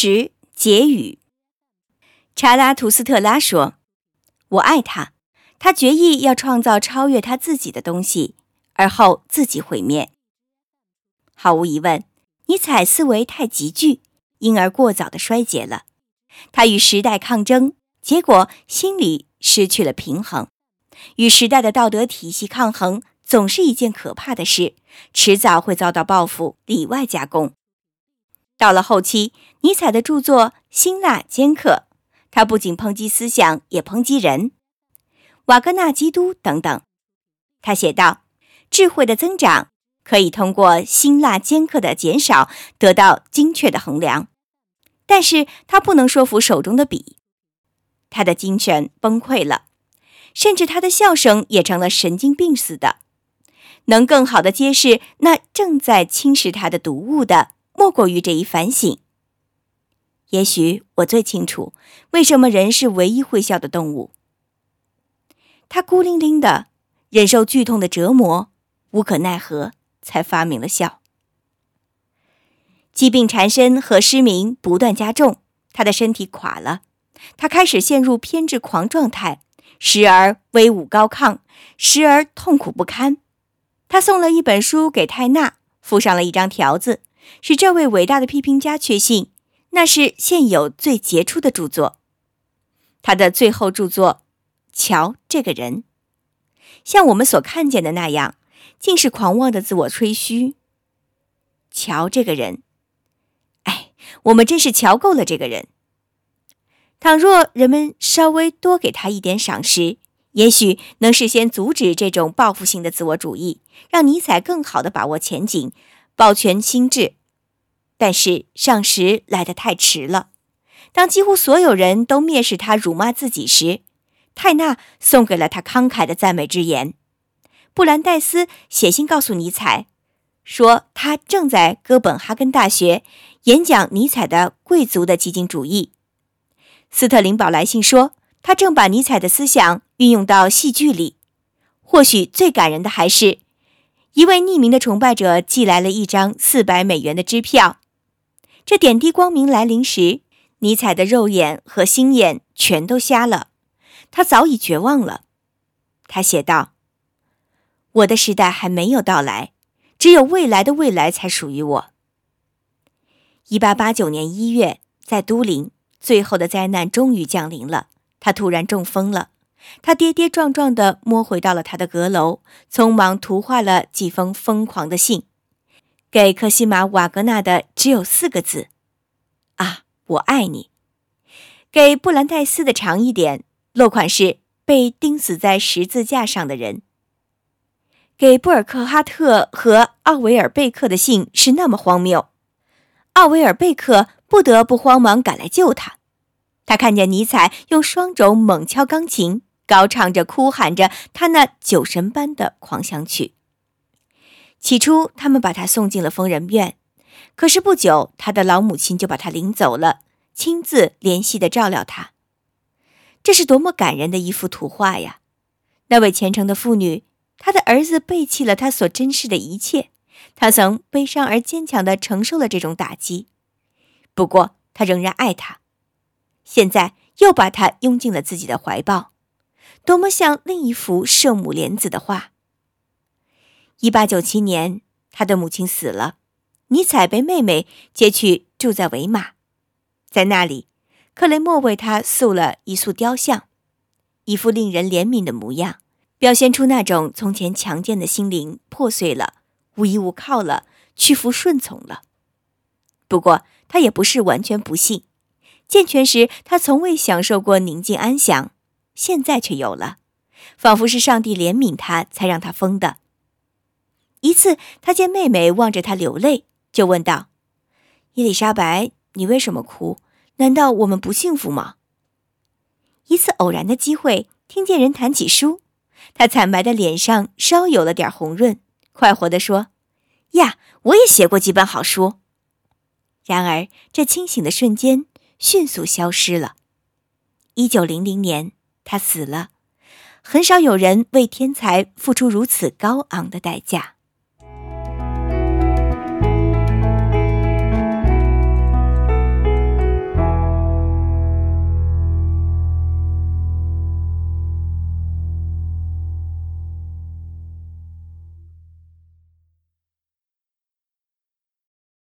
十结语。查拉图斯特拉说：“我爱他，他决意要创造超越他自己的东西，而后自己毁灭。”毫无疑问，尼采思维太急剧，因而过早的衰竭了。他与时代抗争，结果心里失去了平衡。与时代的道德体系抗衡，总是一件可怕的事，迟早会遭到报复，里外夹攻。到了后期，尼采的著作辛辣尖刻，他不仅抨击思想，也抨击人。瓦格纳、基督等等，他写道：“智慧的增长可以通过辛辣尖刻的减少得到精确的衡量，但是他不能说服手中的笔。他的精神崩溃了。”甚至他的笑声也成了神经病似的。能更好的揭示那正在侵蚀他的毒物的，莫过于这一反省。也许我最清楚为什么人是唯一会笑的动物。他孤零零的忍受剧痛的折磨，无可奈何，才发明了笑。疾病缠身和失明不断加重，他的身体垮了，他开始陷入偏执狂状态。时而威武高亢，时而痛苦不堪。他送了一本书给泰纳，附上了一张条子，使这位伟大的批评家确信那是现有最杰出的著作。他的最后著作《瞧这个人》，像我们所看见的那样，竟是狂妄的自我吹嘘。瞧这个人，哎，我们真是瞧够了这个人。倘若人们稍微多给他一点赏识，也许能事先阻止这种报复性的自我主义，让尼采更好地把握前景，保全心智。但是上时来得太迟了。当几乎所有人都蔑视他、辱骂自己时，泰纳送给了他慷慨的赞美之言。布兰代斯写信告诉尼采，说他正在哥本哈根大学演讲尼采的贵族的激进主义。斯特林堡来信说，他正把尼采的思想运用到戏剧里。或许最感人的还是，一位匿名的崇拜者寄来了一张四百美元的支票。这点滴光明来临时，尼采的肉眼和心眼全都瞎了，他早已绝望了。他写道：“我的时代还没有到来，只有未来的未来才属于我。”一八八九年一月，在都灵。最后的灾难终于降临了。他突然中风了，他跌跌撞撞地摸回到了他的阁楼，匆忙图画了几封疯狂的信，给克西玛·瓦格纳的只有四个字：“啊，我爱你。”给布兰代斯的长一点，落款是“被钉死在十字架上的人”。给布尔克哈特和奥维尔贝克的信是那么荒谬，奥维尔贝克。不得不慌忙赶来救他。他看见尼采用双肘猛敲钢琴，高唱着、哭喊着他那酒神般的狂想曲。起初，他们把他送进了疯人院，可是不久，他的老母亲就把他领走了，亲自怜惜地照料他。这是多么感人的一幅图画呀！那位虔诚的妇女，她的儿子背弃了她所珍视的一切，她曾悲伤而坚强地承受了这种打击。不过，他仍然爱他，现在又把他拥进了自己的怀抱，多么像另一幅圣母莲子的画。一八九七年，他的母亲死了，尼采被妹妹接去住在维马，在那里，克雷默为他塑了一塑雕像，一副令人怜悯的模样，表现出那种从前强健的心灵破碎了，无依无靠了，屈服顺从了。不过，他也不是完全不幸。健全时，他从未享受过宁静安详，现在却有了，仿佛是上帝怜悯他才让他疯的。一次，他见妹妹望着他流泪，就问道：“伊丽莎白，你为什么哭？难道我们不幸福吗？”一次偶然的机会，听见人谈起书，他惨白的脸上稍有了点红润，快活地说：“呀，我也写过几本好书。”然而，这清醒的瞬间迅速消失了。一九零零年，他死了。很少有人为天才付出如此高昂的代价。